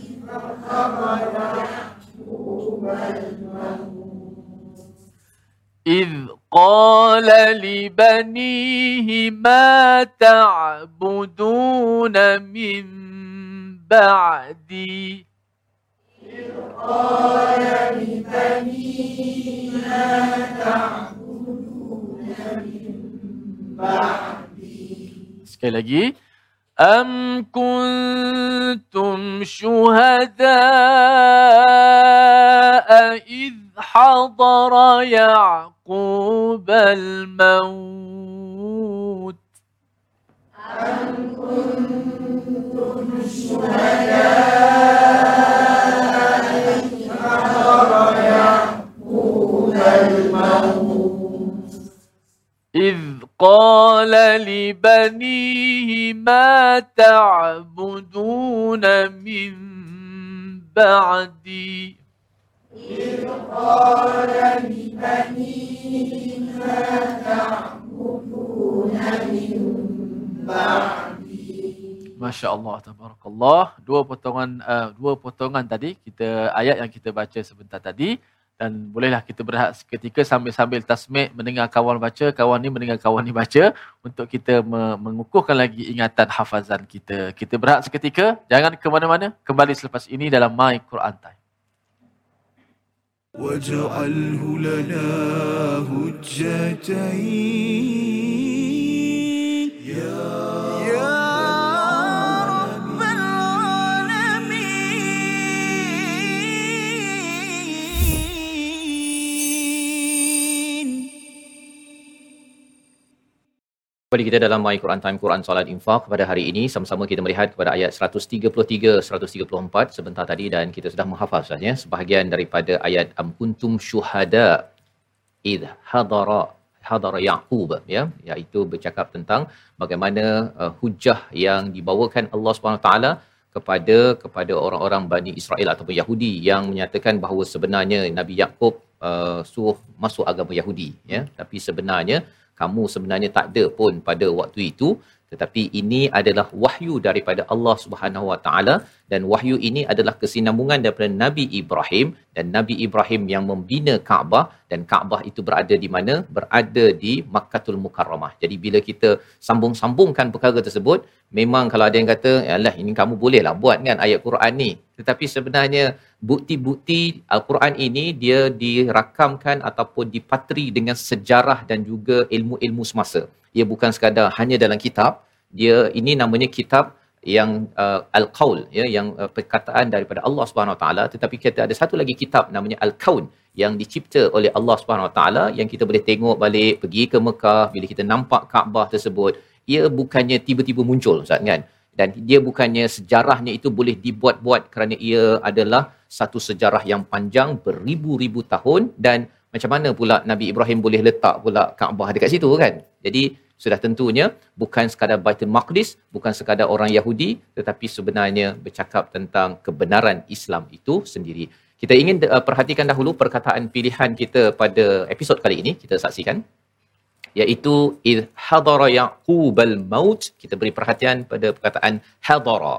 idh hadara Ya'qub al-maut. إذ قال لبنيه ما تعبدون من بعدي. قال لبنيه ما تعبدون من بعدي أم كنتم شهداء إذ حضر يعقوب الموت. أم كنتم شهداء حضر يعقوب الموت إذ قال لبنيه ما تعبدون من بعدي؟ إذ قال لبنيه ما تعبدون من بعدي Masya Allah, tabarakallah. Dua potongan uh, dua potongan tadi kita ayat yang kita baca sebentar tadi dan bolehlah kita berehat seketika sambil-sambil tasmik mendengar kawan baca, kawan ni mendengar kawan ni baca untuk kita mengukuhkan lagi ingatan hafazan kita. Kita berehat seketika, jangan ke mana-mana, kembali selepas ini dalam My Quran Time. واجعله لنا هجتين. Kembali kita dalam My Quran Time Quran Salat Infaq pada hari ini sama-sama kita melihat kepada ayat 133 134 sebentar tadi dan kita sudah menghafal ya. Sebahagian daripada ayat am kuntum syuhada id hadara hadara yaqub ya. Iaitu bercakap tentang bagaimana uh, hujah yang dibawakan Allah taala kepada kepada orang-orang Bani Israel ataupun Yahudi yang menyatakan bahawa sebenarnya Nabi Yakub uh, suruh masuk agama Yahudi ya. Tapi sebenarnya kamu sebenarnya tak ada pun pada waktu itu. Tetapi ini adalah wahyu daripada Allah Subhanahu Wa Taala. Dan wahyu ini adalah kesinambungan daripada Nabi Ibrahim dan Nabi Ibrahim yang membina Kaabah dan Kaabah itu berada di mana? Berada di Makkahul Mukarramah. Jadi bila kita sambung-sambungkan perkara tersebut memang kalau ada yang kata yalah ini kamu bolehlah buat kan ayat Quran ni. Tetapi sebenarnya bukti-bukti Al-Quran ini dia dirakamkan ataupun dipatri dengan sejarah dan juga ilmu-ilmu semasa. Ia bukan sekadar hanya dalam kitab dia ini namanya kitab yang uh, al-qaul ya yang uh, perkataan daripada Allah Subhanahu Wa Taala. Tetapi kita ada satu lagi kitab namanya al-kaun yang dicipta oleh Allah Subhanahu Wa Taala yang kita boleh tengok balik pergi ke Mekah bila kita nampak Kaabah tersebut ia bukannya tiba-tiba muncul Ustaz kan? Dan dia bukannya sejarahnya itu boleh dibuat-buat kerana ia adalah satu sejarah yang panjang beribu-ribu tahun. Dan macam mana pula Nabi Ibrahim boleh letak pula Kaabah dekat situ kan? Jadi sudah tentunya bukan sekadar Baitul Maqdis, bukan sekadar orang Yahudi, tetapi sebenarnya bercakap tentang kebenaran Islam itu sendiri. Kita ingin uh, perhatikan dahulu perkataan pilihan kita pada episod kali ini. Kita saksikan iaitu id hadara yaqubal maut kita beri perhatian pada perkataan hadara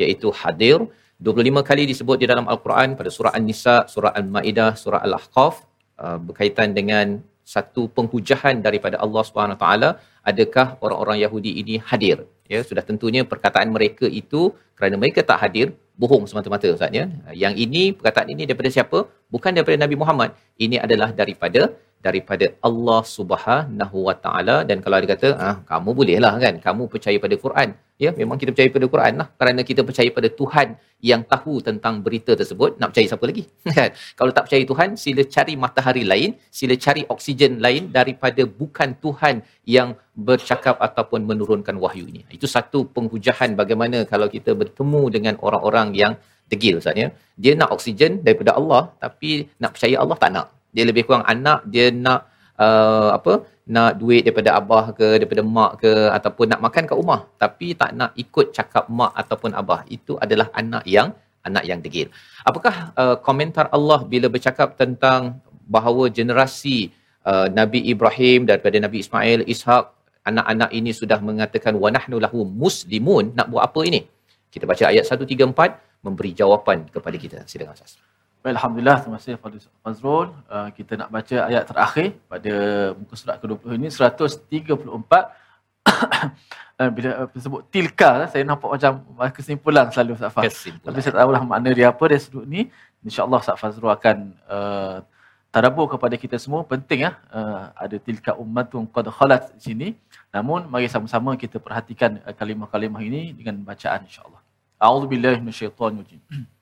iaitu hadir 25 kali disebut di dalam al-Quran pada surah An-Nisa, surah Al-Maidah, surah Al-Ahqaf uh, berkaitan dengan satu penghujahan daripada Allah Subhanahu taala adakah orang-orang Yahudi ini hadir? Ya sudah tentunya perkataan mereka itu kerana mereka tak hadir bohong semata-mata ustaz ya. Yang ini perkataan ini daripada siapa? Bukan daripada Nabi Muhammad. Ini adalah daripada daripada Allah Subhanahu Wa Taala. Dan kalau dia kata ah kamu bolehlah kan kamu percaya pada Quran. Ya memang kita percaya pada Quran lah. Kerana kita percaya pada Tuhan yang tahu tentang berita tersebut. Nak percaya siapa lagi? Kan? Kalau tak percaya Tuhan sila cari matahari lain sila cari oksigen lain daripada bukan Tuhan yang bercakap ataupun menurunkan wahyu ini itu satu penghujahan bagaimana kalau kita bertemu dengan orang-orang yang degil ustaz ya. Dia nak oksigen daripada Allah tapi nak percaya Allah tak nak dia lebih kurang anak dia nak uh, apa nak duit daripada abah ke daripada mak ke ataupun nak makan kat rumah. Tapi tak nak ikut cakap mak ataupun abah. Itu adalah anak yang anak yang degil. Apakah uh, komentar Allah bila bercakap tentang bahawa generasi uh, Nabi Ibrahim daripada Nabi Ismail Ishak anak-anak ini sudah mengatakan wa nahnu lahu muslimun. Nak buat apa ini? Kita baca ayat 134 memberi jawapan kepada kita. Silakan Ustaz Baik, Alhamdulillah, terima kasih Fazrul. Uh, kita nak baca ayat terakhir pada muka surat ke-20 ini, 134. uh, bila uh, sebut tilka, saya nampak macam kesimpulan selalu Ustaz Faz. Tapi saya tak tahulah makna dia apa, dia sudut ni. InsyaAllah Ustaz Fazrul akan uh, tadabur kepada kita semua. Penting ya, uh, ada tilka ummatun qad khalat di sini. Namun, mari sama-sama kita perhatikan uh, kalimah-kalimah ini dengan bacaan insyaAllah. A'udzubillahi minasyaitanirrajim.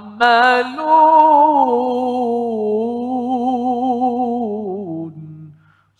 تَعْمَلُونَ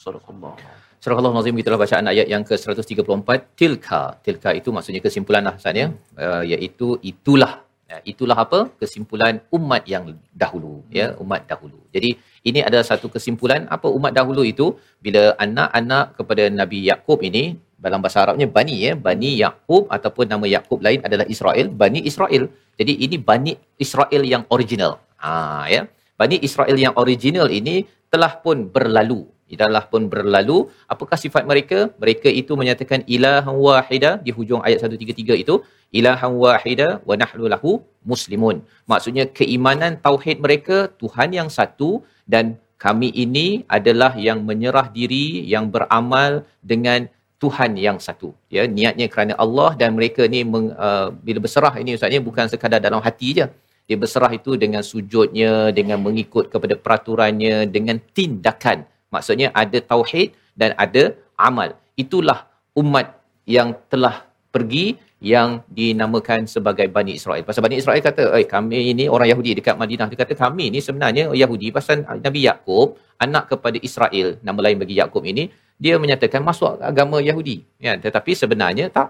صدق الله Surah Allah Nazim itulah bacaan ayat yang ke-134 tilka. Tilka itu maksudnya kesimpulan lah sebenarnya uh, eh, iaitu itulah. Eh, itulah apa? Kesimpulan umat yang dahulu ya umat dahulu. Jadi ini adalah satu kesimpulan. Apa umat dahulu itu? Bila anak-anak kepada Nabi Yakub ini dalam bahasa Arabnya bani ya bani Yakub ataupun nama Yakub lain adalah Israel bani Israel jadi ini Bani Israel yang original. Ha ya. Bani Israel yang original ini telah pun berlalu. Telah pun berlalu. Apakah sifat mereka? Mereka itu menyatakan ilahan wahida di hujung ayat 133 itu ilahan wahida wa nahnu lahu muslimun. Maksudnya keimanan tauhid mereka Tuhan yang satu dan kami ini adalah yang menyerah diri yang beramal dengan Tuhan yang satu ya niatnya kerana Allah dan mereka ni meng, uh, bila berserah ini ustaznya bukan sekadar dalam hati je dia berserah itu dengan sujudnya dengan mengikut kepada peraturannya dengan tindakan maksudnya ada tauhid dan ada amal itulah umat yang telah pergi yang dinamakan sebagai Bani Israel. Pasal Bani Israel kata, eh kami ini orang Yahudi dekat Madinah. Dia kata kami ini sebenarnya Yahudi. Pasal Nabi Yaakob, anak kepada Israel, nama lain bagi Yaakob ini, dia menyatakan masuk agama Yahudi. Ya, tetapi sebenarnya tak.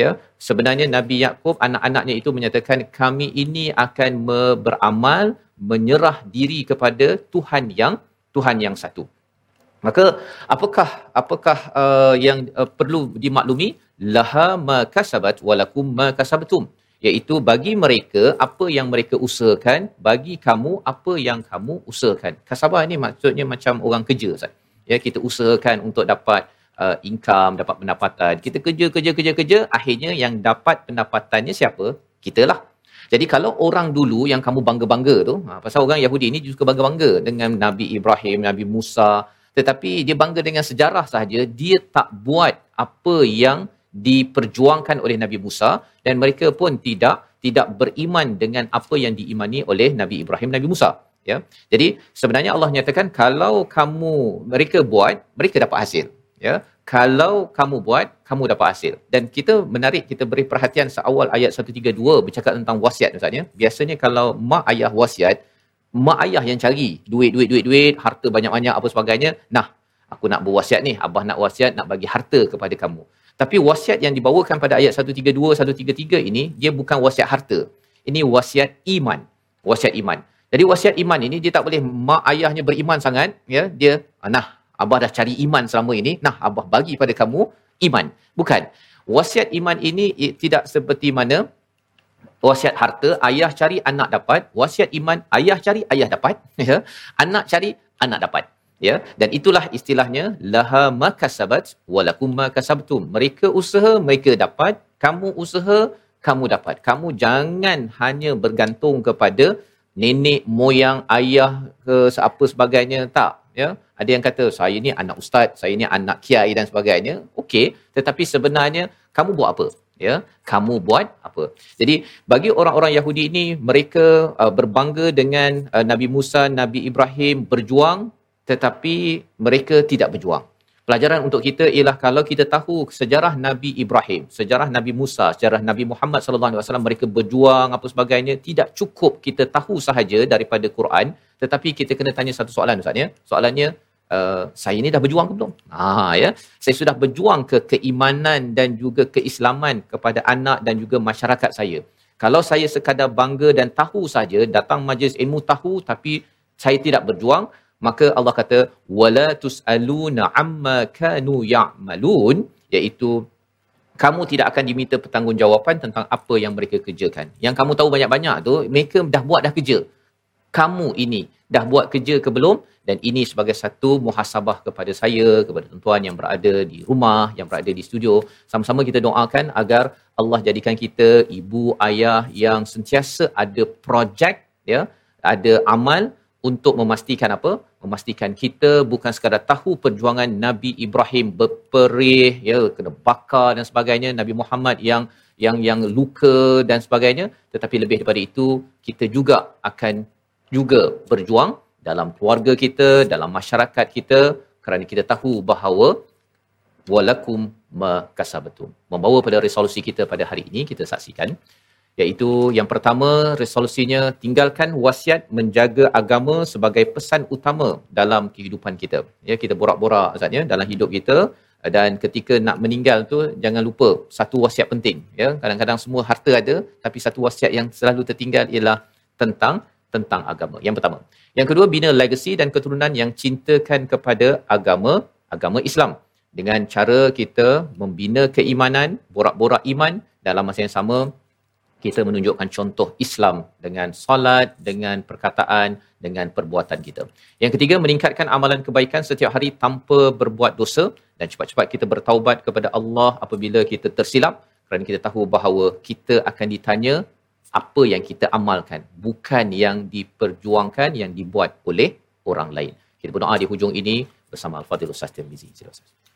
Ya, sebenarnya Nabi Yaakob anak-anaknya itu menyatakan kami ini akan beramal menyerah diri kepada Tuhan yang Tuhan yang satu. Maka apakah apakah uh, yang uh, perlu dimaklumi laha ma kasabat walakum ma kasabtum iaitu bagi mereka apa yang mereka usahakan bagi kamu apa yang kamu usahakan. Kasabah ini maksudnya macam orang kerja Ustaz. Ya kita usahakan untuk dapat uh, income, dapat pendapatan. Kita kerja kerja kerja kerja akhirnya yang dapat pendapatannya siapa? Kitalah. Jadi kalau orang dulu yang kamu bangga-bangga tu, ha, pasal orang Yahudi ni juga bangga-bangga dengan Nabi Ibrahim, Nabi Musa, tetapi dia bangga dengan sejarah sahaja, dia tak buat apa yang diperjuangkan oleh Nabi Musa dan mereka pun tidak tidak beriman dengan apa yang diimani oleh Nabi Ibrahim, Nabi Musa. Ya, jadi sebenarnya Allah nyatakan kalau kamu mereka buat, mereka dapat hasil. Ya, kalau kamu buat, kamu dapat hasil. Dan kita menarik kita beri perhatian seawal ayat 132 bercakap tentang wasiat misalnya. Biasanya kalau mak ayah wasiat, mak ayah yang cari duit duit duit duit harta banyak-banyak apa sebagainya nah aku nak berwasiat ni abah nak wasiat nak bagi harta kepada kamu tapi wasiat yang dibawakan pada ayat 132 133 ini dia bukan wasiat harta ini wasiat iman wasiat iman jadi wasiat iman ini dia tak boleh mak ayahnya beriman sangat ya dia ah, nah abah dah cari iman selama ini nah abah bagi pada kamu iman. Bukan. Wasiat iman ini tidak seperti mana wasiat harta ayah cari anak dapat. Wasiat iman ayah cari ayah dapat ya. Anak cari anak dapat ya. Dan itulah istilahnya laha makasabat walakum makasabtum mereka usaha mereka dapat. Kamu usaha kamu dapat. Kamu jangan hanya bergantung kepada nenek moyang ayah ke apa sebagainya tak ya. Ada yang kata saya ni anak ustaz saya ni anak kiai dan sebagainya. Okey tetapi sebenarnya kamu buat apa? Ya kamu buat apa? Jadi bagi orang-orang Yahudi ini mereka uh, berbangga dengan uh, Nabi Musa Nabi Ibrahim berjuang tetapi mereka tidak berjuang. Pelajaran untuk kita ialah kalau kita tahu sejarah Nabi Ibrahim, sejarah Nabi Musa, sejarah Nabi Muhammad sallallahu alaihi wasallam mereka berjuang apa sebagainya, tidak cukup kita tahu sahaja daripada Quran, tetapi kita kena tanya satu soalan Ustaz ya. Soalannya uh, saya ni dah berjuang ke belum? Ha ya. Saya sudah berjuang ke keimanan dan juga keislaman kepada anak dan juga masyarakat saya. Kalau saya sekadar bangga dan tahu saja datang majlis ilmu tahu tapi saya tidak berjuang, maka Allah kata wala tusaluna amma kanu ya'malun iaitu kamu tidak akan diminta pertanggungjawaban tentang apa yang mereka kerjakan. Yang kamu tahu banyak-banyak tu mereka dah buat dah kerja. Kamu ini dah buat kerja ke belum? Dan ini sebagai satu muhasabah kepada saya, kepada tuan-tuan yang berada di rumah, yang berada di studio. Sama-sama kita doakan agar Allah jadikan kita ibu, ayah yang sentiasa ada projek, ya, ada amal untuk memastikan apa? Memastikan kita bukan sekadar tahu perjuangan Nabi Ibrahim berperih, ya, kena bakar dan sebagainya, Nabi Muhammad yang yang yang luka dan sebagainya, tetapi lebih daripada itu kita juga akan juga berjuang dalam keluarga kita, dalam masyarakat kita kerana kita tahu bahawa walakum makasabatum. Membawa pada resolusi kita pada hari ini kita saksikan iaitu yang pertama resolusinya tinggalkan wasiat menjaga agama sebagai pesan utama dalam kehidupan kita. Ya kita borak-borak Ustaz ya dalam hidup kita dan ketika nak meninggal tu jangan lupa satu wasiat penting ya kadang-kadang semua harta ada tapi satu wasiat yang selalu tertinggal ialah tentang tentang agama. Yang pertama. Yang kedua, bina legacy dan keturunan yang cintakan kepada agama, agama Islam. Dengan cara kita membina keimanan, borak-borak iman, dalam masa yang sama, kita menunjukkan contoh Islam dengan solat, dengan perkataan, dengan perbuatan kita. Yang ketiga, meningkatkan amalan kebaikan setiap hari tanpa berbuat dosa dan cepat-cepat kita bertaubat kepada Allah apabila kita tersilap kerana kita tahu bahawa kita akan ditanya apa yang kita amalkan bukan yang diperjuangkan yang dibuat oleh orang lain. Kita berdoa di hujung ini bersama al-fadhil ustaz Tirmizi. Silakan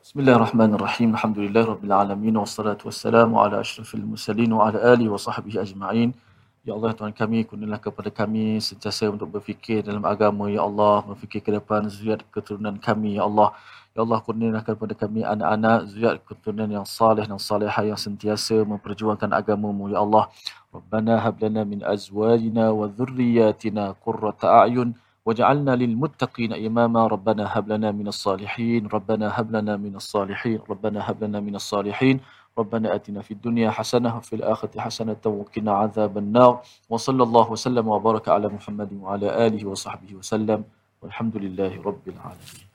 Bismillahirrahmanirrahim. Alhamdulillah rabbil alamin wassalatu wassalamu ala asyrafil mursalin wa ala alihi wa sahbihi ajma'in. Ya Allah Tuhan kami kurnialah kepada kami sentiasa untuk berfikir dalam agama ya Allah, berfikir ke depan zuriat keturunan kami ya Allah. Ya Allah kurniakan kepada kami anak-anak zuriat keturunan yang saleh dan salehah yang sentiasa memperjuangkan agamamu ya Allah. Rabbana hab lana min azwajina wa dhurriyyatina qurrata a'yun وجعلنا للمتقين إماما. ربنا هب لنا من الصالحين. ربنا هب لنا من الصالحين. ربنا هب لنا من الصالحين. ربنا آتنا في الدنيا حسنة وفي الآخرة حسنة وقنا عذاب النار. وصلى الله وسلم وبارك على محمد وعلى آله وصحبه وسلم. والحمد لله رب العالمين.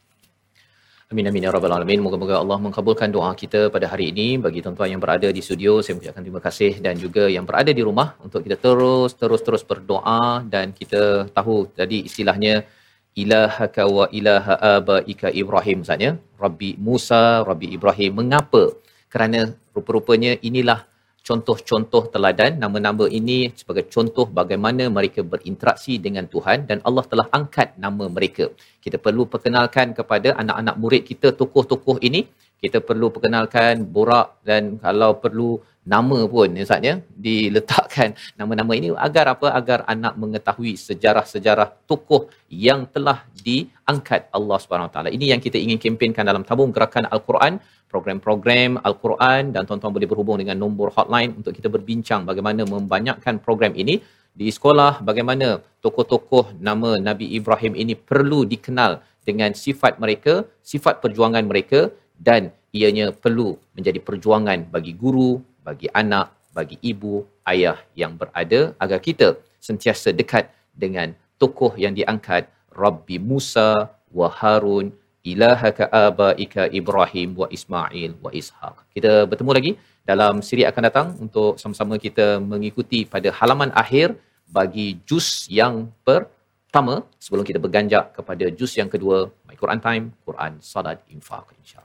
Amin amin ya rabbal alamin. Moga-moga Allah mengabulkan doa kita pada hari ini bagi tuan-tuan yang berada di studio. Saya mengucapkan terima kasih dan juga yang berada di rumah untuk kita terus terus terus berdoa dan kita tahu tadi istilahnya ilahaka wa ilaha abaika Ibrahim saja. Rabbi Musa, Rabbi Ibrahim. Mengapa? Kerana rupa-rupanya inilah contoh-contoh teladan nama-nama ini sebagai contoh bagaimana mereka berinteraksi dengan Tuhan dan Allah telah angkat nama mereka. Kita perlu perkenalkan kepada anak-anak murid kita tokoh-tokoh ini. Kita perlu perkenalkan borak dan kalau perlu nama pun Ustaz ya diletakkan nama-nama ini agar apa agar anak mengetahui sejarah-sejarah tokoh yang telah diangkat Allah Subhanahu taala. Ini yang kita ingin kempenkan dalam tabung gerakan Al-Quran program-program Al-Quran dan tuan-tuan boleh berhubung dengan nombor hotline untuk kita berbincang bagaimana membanyakkan program ini di sekolah bagaimana tokoh-tokoh nama Nabi Ibrahim ini perlu dikenal dengan sifat mereka, sifat perjuangan mereka dan ianya perlu menjadi perjuangan bagi guru, bagi anak, bagi ibu, ayah yang berada agar kita sentiasa dekat dengan tokoh yang diangkat Rabbi Musa wa Harun ilahaka abaika Ibrahim wa Ismail wa Ishaq. Kita bertemu lagi dalam siri akan datang untuk sama-sama kita mengikuti pada halaman akhir bagi juz yang pertama sebelum kita berganjak kepada juz yang kedua My Quran Time, Quran Salat Infaq insya-Allah.